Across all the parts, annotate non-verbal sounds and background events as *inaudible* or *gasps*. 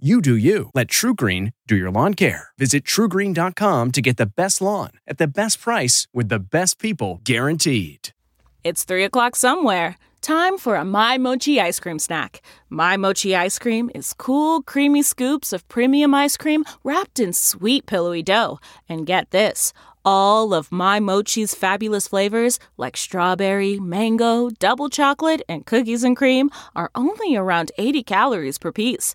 You do you. Let TruGreen do your lawn care. Visit trugreen.com to get the best lawn at the best price with the best people guaranteed. It's 3 o'clock somewhere. Time for a My Mochi ice cream snack. My Mochi ice cream is cool, creamy scoops of premium ice cream wrapped in sweet, pillowy dough. And get this all of My Mochi's fabulous flavors, like strawberry, mango, double chocolate, and cookies and cream, are only around 80 calories per piece.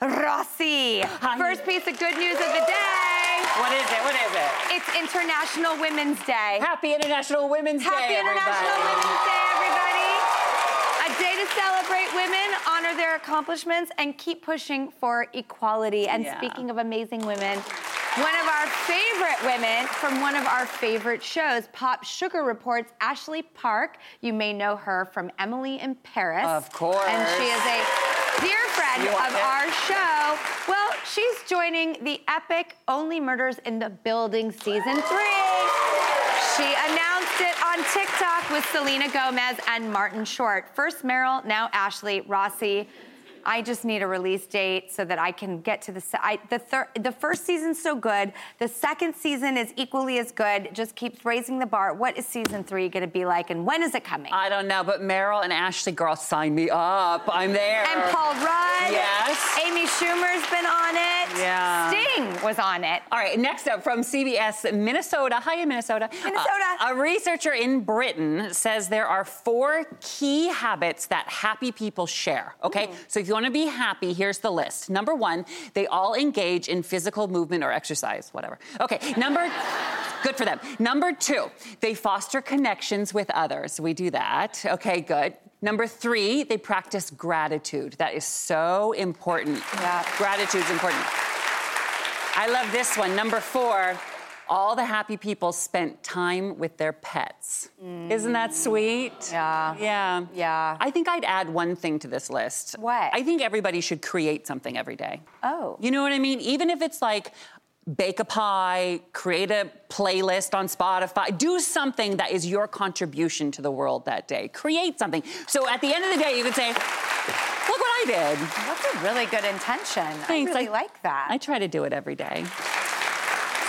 Rossi. First piece of good news of the day. What is it? What is it? It's International Women's Day. Happy International Women's Happy Day, Happy International everybody. Women's Day, everybody. A day to celebrate women, honor their accomplishments, and keep pushing for equality. And Yeah. speaking of amazing women, one of our favorite women from one of our favorite shows, PopSugar Reports, Ashley Park. You may know her from Emily in Paris. Of course. And she is a dear friend of it? our show. Well, she's joining the epic Only Murders in the Building season three. She announced it on TikTok with Selena Gomez and Martin Short. First Meryl, now Ashley Rossi. I just need a release date so that I can get to the se- I, the. The first season's so good. The second season is equally as good. Just keeps raising the bar. What is season three going to be like, and when is it coming? I don't know, but Meryl and Ashley, girl, sign me up. I'm there. and Paul Rudd. Yes. Amy Schumer's been on it. Yeah. Sting was on it. All right, next up from CBS Minnesota. Hi, Minnesota. Minnesota. Uh, a researcher in Britain says there are four key habits that happy people share. Okay, Hmm. so you want to be happy, here's the list. Number one, they all engage in physical movement or exercise, whatever. Okay, number, good for them. Number two, they foster connections with others. We do that. Okay, good. Number three, they practice gratitude. That is so important. Yeah. Gratitude's important. I love this one. Number four, all the happy people spent time with their pets. Isn't that sweet? Yeah. Yeah. Yeah. I think I'd add one thing to this list. What? I think everybody should create something every day. Oh. You know what I mean? Even if it's like, Bake a pie, create a playlist on Spotify, do something that is your contribution to the world that day. Create something. So at the end of the day, you could say, Look what I did. That's a really good intention. Thanks. I really I- like that. I try to do it every day.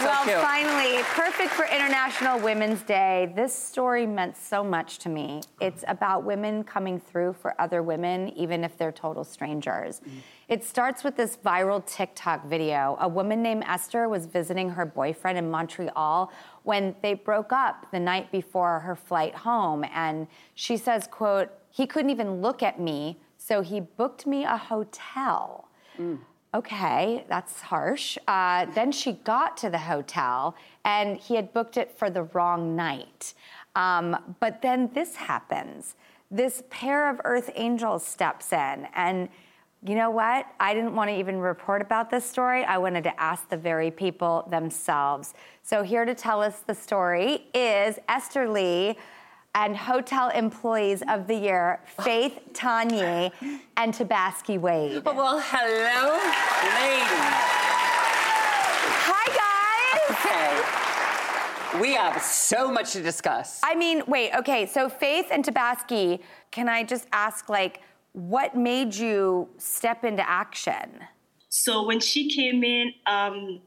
So well, cute. finally, perfect for International Women's Day. This story meant so much to me. It's about women coming through for other women, even if they're total strangers. Mm. It starts with this viral TikTok video. A woman named Esther was visiting her boyfriend in Montreal when they broke up the night before her flight home. And she says, quote, he couldn't even look at me, so he booked me a hotel. Okay, that's harsh. Uh, then she got to the hotel and he had booked it for the wrong night. Um, but then this happens. This pair of earth angels steps in. And you know what? I didn't want to even report about this story. I wanted to ask the very people themselves. So, here to tell us the story is Esther Lee and Hotel Employees of the Year, Faith Tanya and Tabaski Wade. Well, hello, ladies. Hi, guys. Okay. We have so much to discuss. I mean, wait, okay, so Faith and Tabaski, can I just ask, like, what made you step into action? So when she came in, um,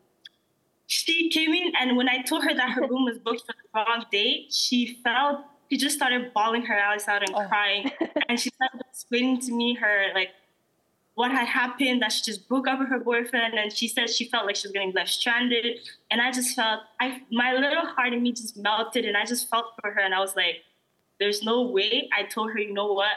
she came in, and when I told her that her room was booked for the wrong date, she felt she just started bawling her eyes out and oh. crying, *laughs* and she started explaining to me her like what had happened, that she just broke up with her boyfriend, and she said she felt like she was getting left stranded. And I just felt, I my little heart in me just melted, and I just felt for her, and I was like, "There's no way." I told her, "You know what?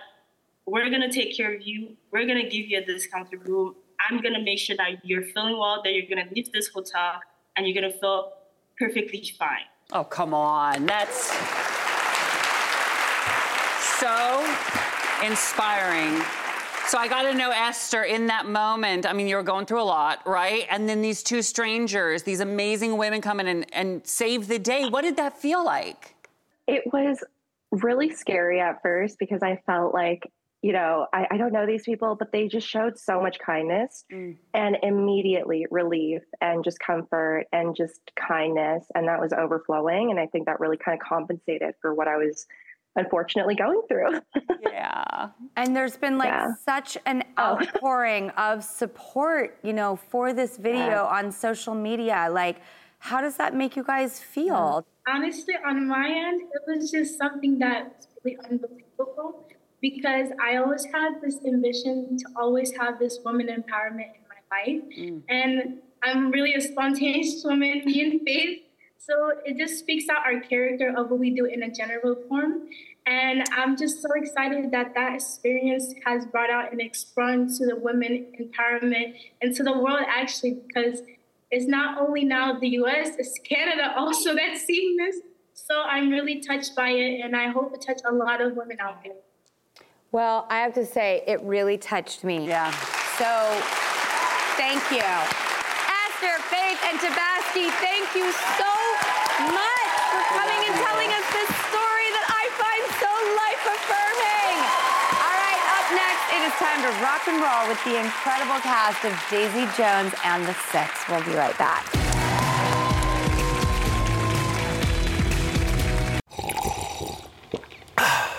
We're gonna take care of you. We're gonna give you a discounted room. I'm gonna make sure that you're feeling well, that you're gonna leave this hotel, and you're gonna feel perfectly fine." Oh, come on, that's so inspiring. So I got to know Esther in that moment. I mean, you were going through a lot, right? And then these two strangers, these amazing women come in and, and save the day. What did that feel like? It was really scary at first because I felt like, you know, I, I don't know these people, but they just showed so much kindness mm. and immediately relief and just comfort and just kindness. And that was overflowing. And I think that really kind of compensated for what I was unfortunately going through. yeah. *laughs* And there's been like yeah. such an oh. *laughs* outpouring of support, you know, for this video yeah. on social media. Like, how does that make you guys feel? Honestly, on my end, it was just something that's really unbelievable because I always had this ambition to always have this woman empowerment in my life. Mm. And I'm really a spontaneous woman, *laughs* me and Faith. So it just speaks out our character of what we do in a general form. And I'm just so excited that that experience has brought out and expressed to the women empowerment and to the world actually, because it's not only now the US, it's Canada also *laughs* that's seeing this. So I'm really touched by it, and I hope to touch a lot of women out there. Well, I have to say, it really touched me. Yeah. So thank you. Esther, Faith, and Tabaski, thank you so much for coming and telling us this story that I find so life affirming. All right, up next, it is time to rock and roll with the incredible cast of Daisy Jones and the Six. We'll be right back.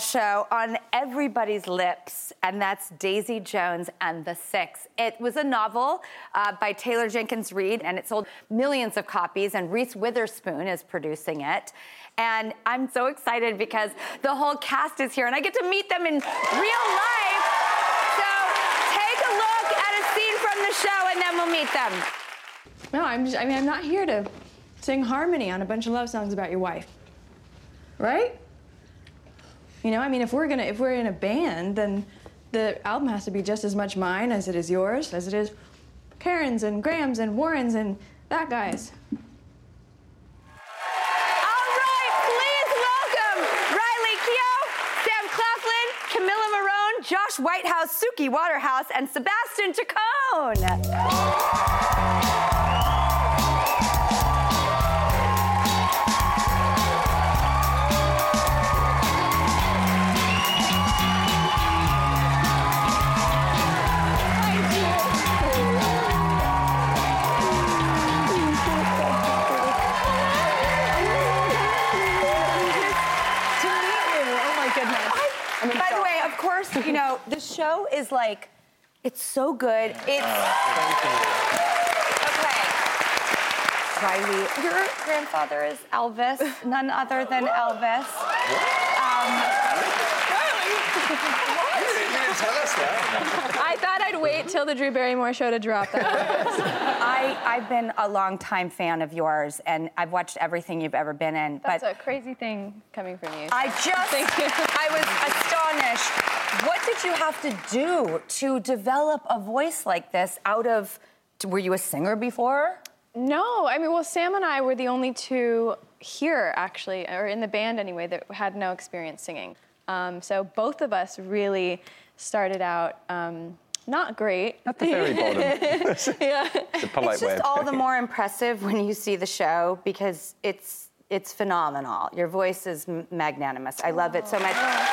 Show on everybody's lips, and that's Daisy Jones and the Six. It was a novel uh, by Taylor Jenkins Reid, and it sold millions of copies, and Reese Witherspoon is producing it. And I'm so excited because the whole cast is here, and I get to meet them in real life. So take a look at a scene from the show, and then we'll meet them. No, I'm just, I mean, I'm not here to sing harmony on a bunch of love songs about your wife. Right? You know, I mean, if we're gonna, if we're in a band, then the album has to be just as much mine as it is yours, as it is Karen's and Graham's and Warren's and that guy's. All right, please welcome Riley Keough, Sam Claflin, Camila Morrone, Josh Whitehouse, Suki Waterhouse, and Sebastian Chacon. Is like, it's so good. It's. Okay. Riley, your grandfather is Elvis, none other than Elvis. Um, I thought I'd wait till the Drew Barrymore show to drop that. *laughs* I, I've been a longtime fan of yours, and I've watched everything you've ever been in. That's but a crazy thing coming from you. I just, Thank you. I was astonished. What did you have to do to develop a voice like this out of, were you a singer before? No, I mean, well, Sam and I were the only two here, actually, or in the band anyway, that had no experience singing. Um, so both of us really started out um, not great. At the very *laughs* bottom. yeah. *laughs* It's a polite it's way just of all the more impressive when you see the show because it's it's phenomenal. Your voice is magnanimous. I love it so much. And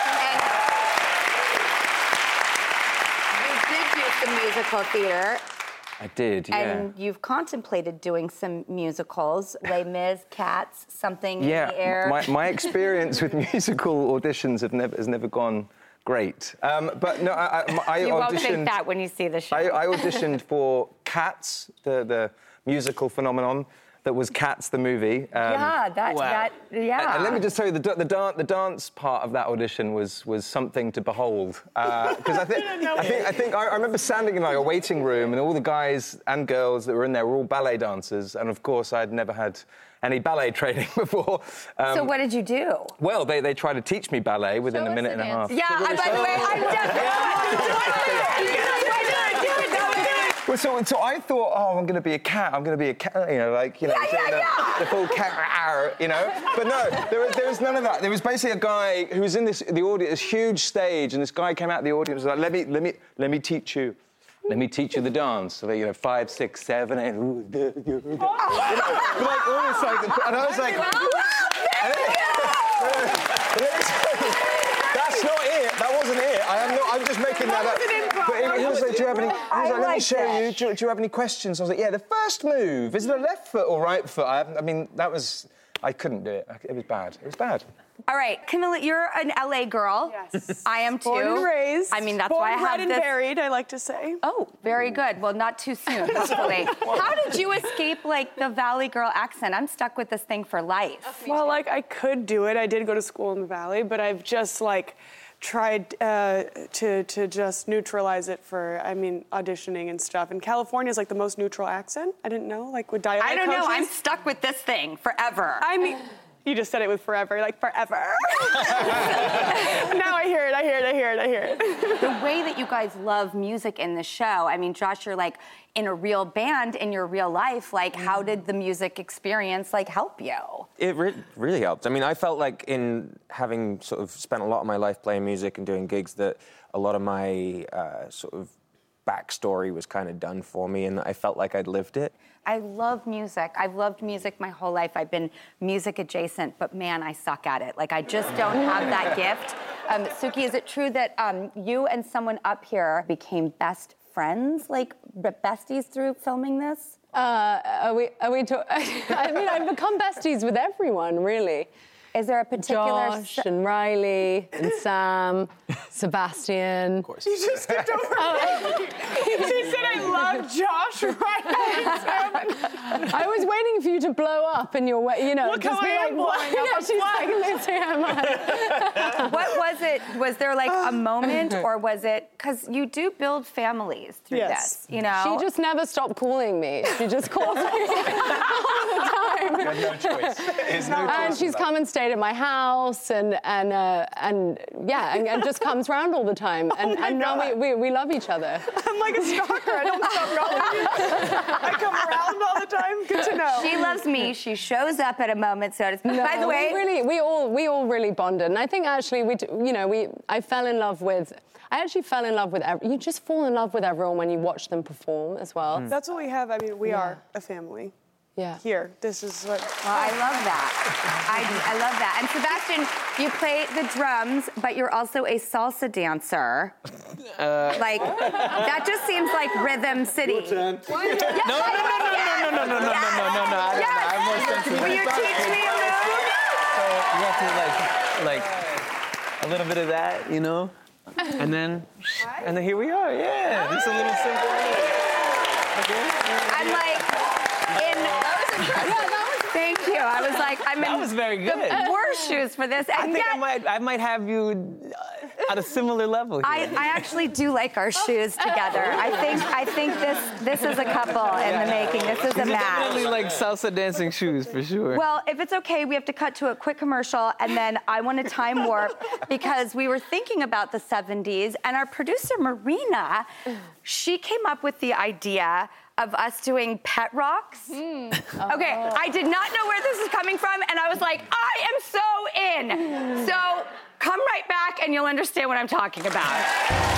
you did do some musical theater, I did, yeah. and you've contemplated doing some musicals. Les Mis, Cats, something in the air. my, my experience with *laughs* musical auditions have never, has never gone great. Um, but no, I, I, I you auditioned. won't think that when you see the show. I, I auditioned for Cats, the, the musical phenomenon that was Cats the movie. Um, yeah, that that yeah. And let me just tell you, the, the, dan- the dance part of that audition was, was something to behold. Because I think, *laughs* I think, I, think I, I remember standing in like a waiting room, and all the guys and girls that were in there were all ballet dancers. And of course, I'd never had any ballet *laughs* training before. Um, so what did you do? Well, they, they tried to teach me ballet within Show a minute and a half. dance. Yeah, I, by the way, I'm *laughs* definitely. Well, so, so I thought, oh, I'm going to be a cat. I'm going to be a cat, you know, like, you know, Yeah, yeah, the, the full cat, you know. But no, there was, there was none of that. There was basically a guy who was in this the audience, this huge stage, and this guy came out of the audience and was like, let me, let me, let me teach you. Let me teach you the dance. So, you know, five, six, seven, eight. ooh. You know, like all this, like, and I was like, *laughs* it- that's not it. That wasn't it. I am not. I'm just making that, up. But he, he was like, "Do you have any?" He was I like, "Let me show that. you. Do, you. do you have any questions?" I was like, "Yeah, the first move is it a left foot or right foot?" I, haven't- I mean, that was. I couldn't do it. It was bad. It was bad. All right, Camila, you're an LA girl. Yes. I am too. Born and raised. I mean, that's Born, why I bred, have and this. buried. I like to say. Oh, very good. Well, not too soon, hopefully. *laughs* How did you escape like the Valley girl accent? I'm stuck with this thing for life. Well, like I could do it. I did go to school in the valley, but I've just like tried uh, to to just neutralize it for. I mean, auditioning and stuff. And California is like the most neutral accent. I didn't know, like with dialect I don't know. I'm stuck with this thing forever. I mean. You just said it with forever, like forever. *laughs* now I hear it, I hear it, I hear it, I hear it. the way that you guys love music in the show. I mean, Josh, you're like in a real band in your real life. Like, how did the music experience like help you? It re- really helped. I mean, I felt like in having sort of spent a lot of my life playing music and doing gigs that a lot of my uh, sort of backstory was kind of done for me, and I felt like I'd lived it. I love music. I've loved music my whole life. I've been music adjacent, but man, I suck at it. Like, I just don't have that *laughs* gift. Um, Suki, is it true that um, you and someone up here became best friends, like besties through filming this? Uh, are we? Are we? To- *laughs* I mean, I've become besties with everyone, really. Is there a particular Josh and Riley and Sam, Sebastian? Of course. You just skipped over. *laughs* Oh. she said, "I love Josh." Right? I was waiting for you to blow up in your way, you know, Look just how be I like, am what? blowing Yeah, up, *laughs* I'm she's like, fine. Lucy, am I? what was it? Was there like a moment, *sighs* or was it because you do build families through Yes. this? You know, She just never stopped calling me. She just calls me *laughs* all the time. You had no choice. There's no and choice she's about it. come and stayed at my house, and and uh, and yeah, and, and just comes round all the time. *laughs* And, my and now we, we, we love each other. I'm like a stalker. I don't stop calling you. I come around all the time. Good to know. she loves me. She shows up at a moment's notice. No, By the way, we really, we all, we all really bonded, and I think actually, we, d- you know, we, I fell in love with. I actually fell in love with. Ev- you just fall in love with everyone when you watch them perform as well. That's what we have. I mean, we are a family. Yeah. Here, this is what. Well, I love that. I, I love that. And Sebastian, you play the drums, but you're also a salsa dancer. like that just seems like Rhythm City. No, no, no, no, no, no, no, no, no, no, no, no, no. I don't know. I'm more sensitive. Will you teach me a move? So you have to like, like a little bit of that, you know, and then, and then here we are. Yeah, just a little simple. I'm like, in. Thank you. I was like, I'm That in was very the good. worst shoes for this. I And think I might, I might have you uh, at a similar level. I, here. I actually do like our shoes together. *laughs* I think I think this this is a couple in the making. This is These a are definitely match. like salsa dancing shoes for sure. Well, if it's okay, we have to cut to a quick commercial, and then I want to time warp *laughs* because we were thinking about the 70s, and our producer Marina, she came up with the idea of us doing pet rocks. Hmm. Okay, I did not know where this is coming from, and I was like, I am so in. So come right back, and you'll understand what I'm talking about.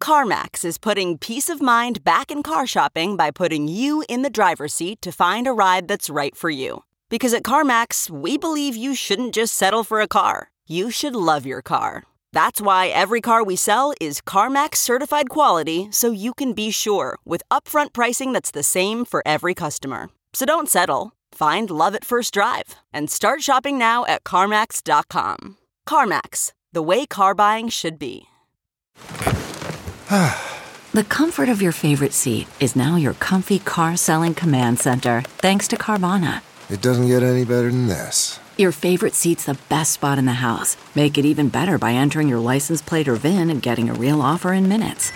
CarMax is putting peace of mind back in car shopping by putting you in the driver's seat to find a ride that's right for you. Because at CarMax, we believe you shouldn't just settle for a car, you should love your car. That's why every car we sell is CarMax certified quality so you can be sure with upfront pricing that's the same for every customer. So don't settle. Find love at first drive and start shopping now at CarMax.com. CarMax, the way car buying should be. *sighs* The comfort of your favorite seat is now your comfy car selling command center, thanks to Carvana. It doesn't get any better than this. Your favorite seat's the best spot in the house. Make it even better by entering your license plate or VIN and getting a real offer in minutes.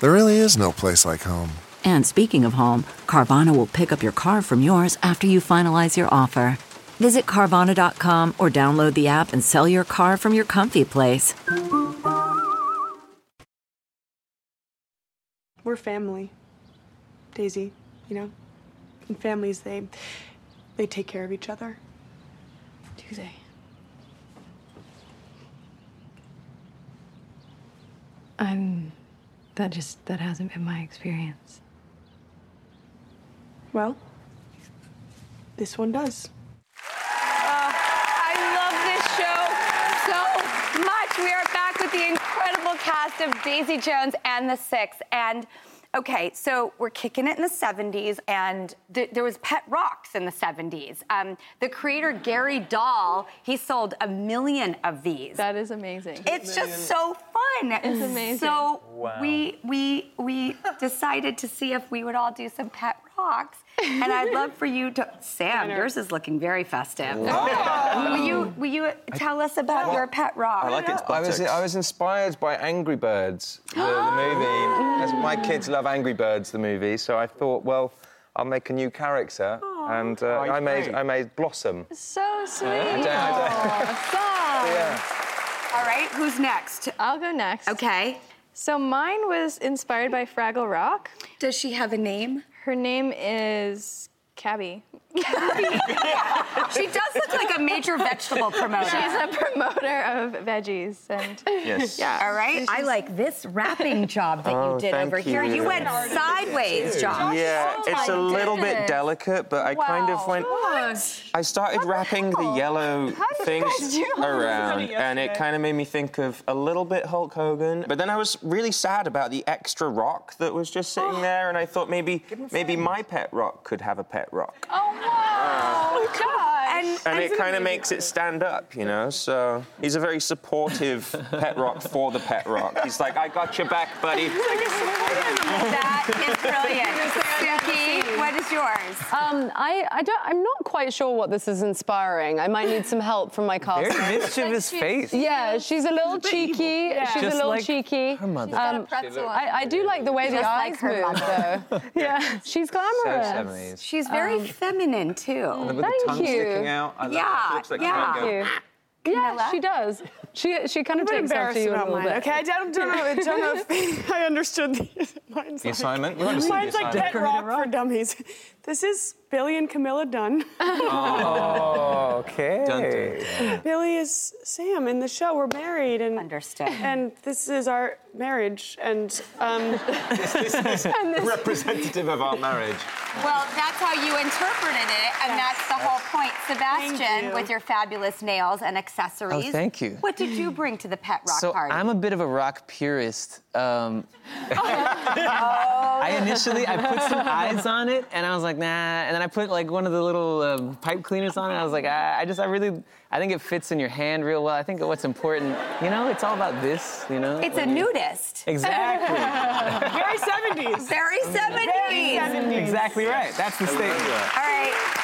There really is no place like home. And speaking of home, Carvana will pick up your car from yours after you finalize your offer. Visit Carvana.com or download the app and sell your car from your comfy place. We're family, Daisy. You know, and families they they take care of each other. Do they? I'm. That just that hasn't been my experience. Well, this one does. Ah, I love this show so much. We are back with the incredible cast of Daisy Jones and the Six. And okay, so we're kicking it in the 70s, and th- there was pet rocks in the 70s. Um, the creator Gary Dahl, he sold a million of these. That is amazing. It's just so fun. It's amazing. So Wow. we we we decided to see if we would all do some pet rocks, and I'd love for you to. Sam, yours is looking very festive. will you will you tell us about your pet rock? I was, I was inspired by Angry Birds, the, the *gasps* movie. As my kids love Angry Birds, the movie, so I thought, well, I'll make a new character, and uh, Oh, I made great. I made Blossom. So sweet. I don't- I don't- Aw, *laughs* All right, who's next? I'll go next. Okay. So mine was inspired by Fraggle Rock. Does she have a name? Her name is Cabby. *laughs* She does look like a major vegetable promoter. She's a promoter of veggies and Yes. yeah. All right. I like this wrapping job that Oh, you did thank over here. you. You went sideways, Josh. Yeah, it's a little bit delicate, but I kind of went. I started wrapping the yellow things around, and it kind of made me think of a little bit Hulk Hogan. But then I was really sad about the extra rock that was just sitting there, and I thought maybe maybe my pet rock could have a pet rock. Oh wow! God. And, And it kind of makes it stand up, you know? So he's a very supportive pet rock for the pet rock. He's like, I got your back, buddy. that is brilliant. Suki, what is yours? Um, I, I don't, I'm not quite sure what this is inspiring. I might need some help from my cast. Very mischievous face. Yeah, she's a little cheeky. She's Just a little like cheeky. her mother. Um, I, I do like the way the eyes like her move, mother. though. *laughs* yeah, she's glamorous. 70s. She's very feminine too. And with the Thank tongue you. sticking out. I love it. Yeah, looks like yeah. Might go, Thank you. Yeah, she does. She she kind of takes after embarrassed you a little mine. bit. Okay, I don't, don't know. I don't know if *laughs* *laughs* I understood the, *laughs* mine's The like- assignment? You the Mine's like assignment. pet rock for dummies. This is Billy and Camila Dunne. Oh, okay. Dun, dun, dun. Billy is Sam in the show. We're married, and Understood. and this is our marriage. And um, This is representative of our marriage. Well, that's how you interpreted it, and that's the whole point. Sebastian, you. with your fabulous nails and accessories. Oh, thank you. What did you bring to the pet rock so party? I'm a bit of a rock purist. Um, *laughs* Oh. I initially I put some eyes on it, and I was like, nah. And then I put like one of the little um, pipe cleaners on it. I was like, ah, I just I really I think it fits in your hand real well. I think what's important, you know, it's all about this, you know. It's a nudist. Exactly. Very 70s. Very 70s. Exactly right. That's the statement. All right.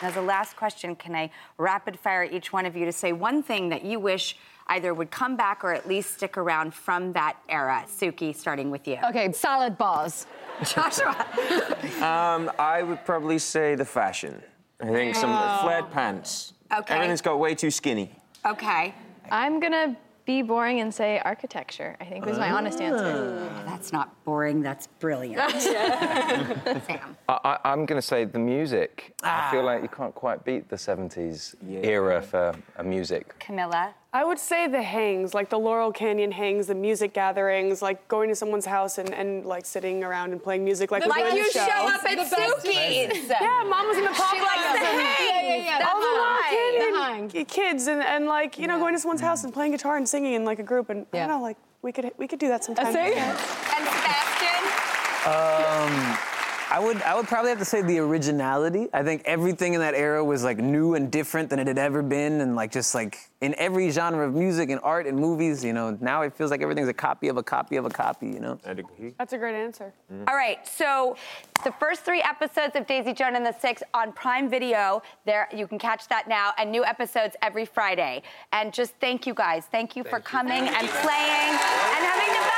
As a last question, can I rapid fire each one of you to say one thing that you wish either would come back or at least stick around from that era? Suki, starting with you. Okay, salad bars. *laughs* Joshua. Um, I would probably say the fashion. I think some Oh. flared pants. Okay. Everything's got way too skinny. Okay. I'm gonna be boring and say architecture. I think was my honest answer. That's not boring. That's brilliant. *laughs* Sam. I, I, I'm going to say the music. I feel Ah. like you can't quite beat the 70s era for a music. Camila. I would say the hangs, like the Laurel Canyon hangs, the music gatherings, like going to someone's house and, and like sitting around and playing music, like Like we're you show. show up at The best. Suki's. Yeah, mom was in the pop She likes the hangs. Yeah, yeah, yeah. All the Laurel Canyon right. ki- kids and, and like you know going to someone's house and playing guitar and singing in like a group and I don't know like we could we could do that sometime. see? Yeah. And Sebastian. Um, I would I would probably have to say the originality. I think everything in that era was like new and different than it had ever been, and like just like in every genre of music and art and movies. You know, now it feels like everything's a copy of a copy of a copy. You know. I'd agree. That's a great answer. Mm-hmm. All right, so the first three episodes of Daisy Joan and the Six on Prime Video. There, you can catch that now, and new episodes every Friday. And just thank you guys. Thank you for coming and playing and having the best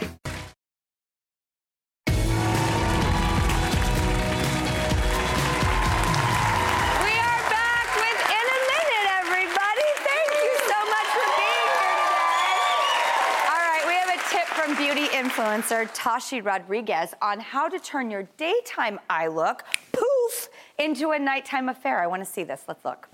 Influencer Tashi Rodriguez on how to turn your daytime eye look, poof, into a nighttime affair. I want to see this. Let's look.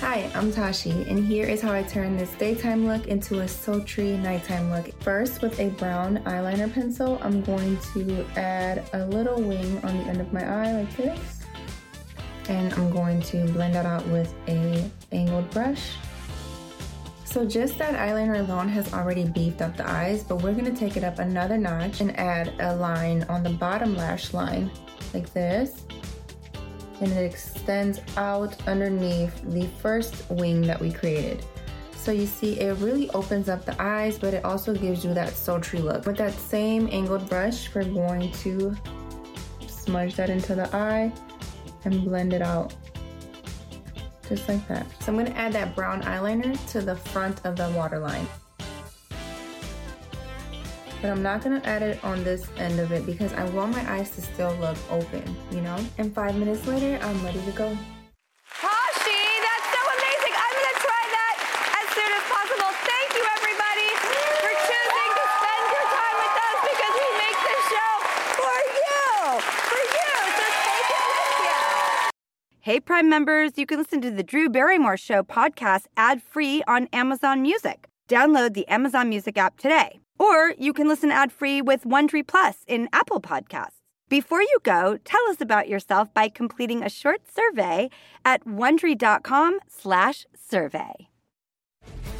Hi, I'm Tashi, and here is how I turn this daytime look into a sultry nighttime look. First, with a brown eyeliner pencil, I'm going to add a little wing on the end of my eye like this. And I'm going to blend that out with a angled brush. So just that eyeliner alone has already beefed up the eyes, but we're gonna take it up another notch and add a line on the bottom lash line like this and it extends out underneath the first wing that we created. So you see it really opens up the eyes, but it also gives you that sultry look. With that same angled brush, we're going to smudge that into the eye and blend it out. Just like that. So I'm gonna add that brown eyeliner to the front of the waterline. But I'm not gonna add it on this end of it because I want my eyes to still look open, you know? And five minutes later, I'm ready to go. Tashi, that's so amazing. I'm going to try that as soon as possible. Thank you, everybody, for choosing to spend your time with us because we make this show for you. For you. So take it with you. Hey, Prime members, you can listen to the Drew Barrymore Show podcast ad free on Amazon Music. Download the Amazon Music app today. Or you can listen ad free with Wondery Plus in Apple Podcasts. Before you go, tell us about yourself by completing a short survey at wondery.com/survey.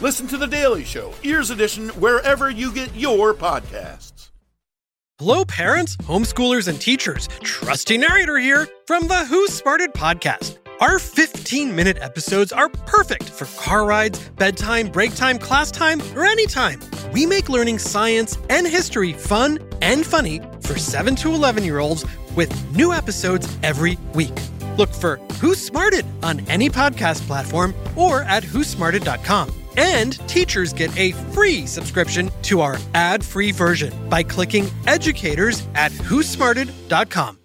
Listen to The Daily Show, Ears Edition, wherever you get your podcasts. Hello, parents, homeschoolers, and teachers. Trusty narrator here from the Who Smarted podcast. Our 15 minute episodes are perfect for car rides, bedtime, break time, class time, or anytime. We make learning science and history fun and funny for 7 to 11 year olds with new episodes every week. Look for Who Smarted on any podcast platform or at whosmarted.com. And teachers get a free subscription to our ad free version by clicking educators at whosmarted.com.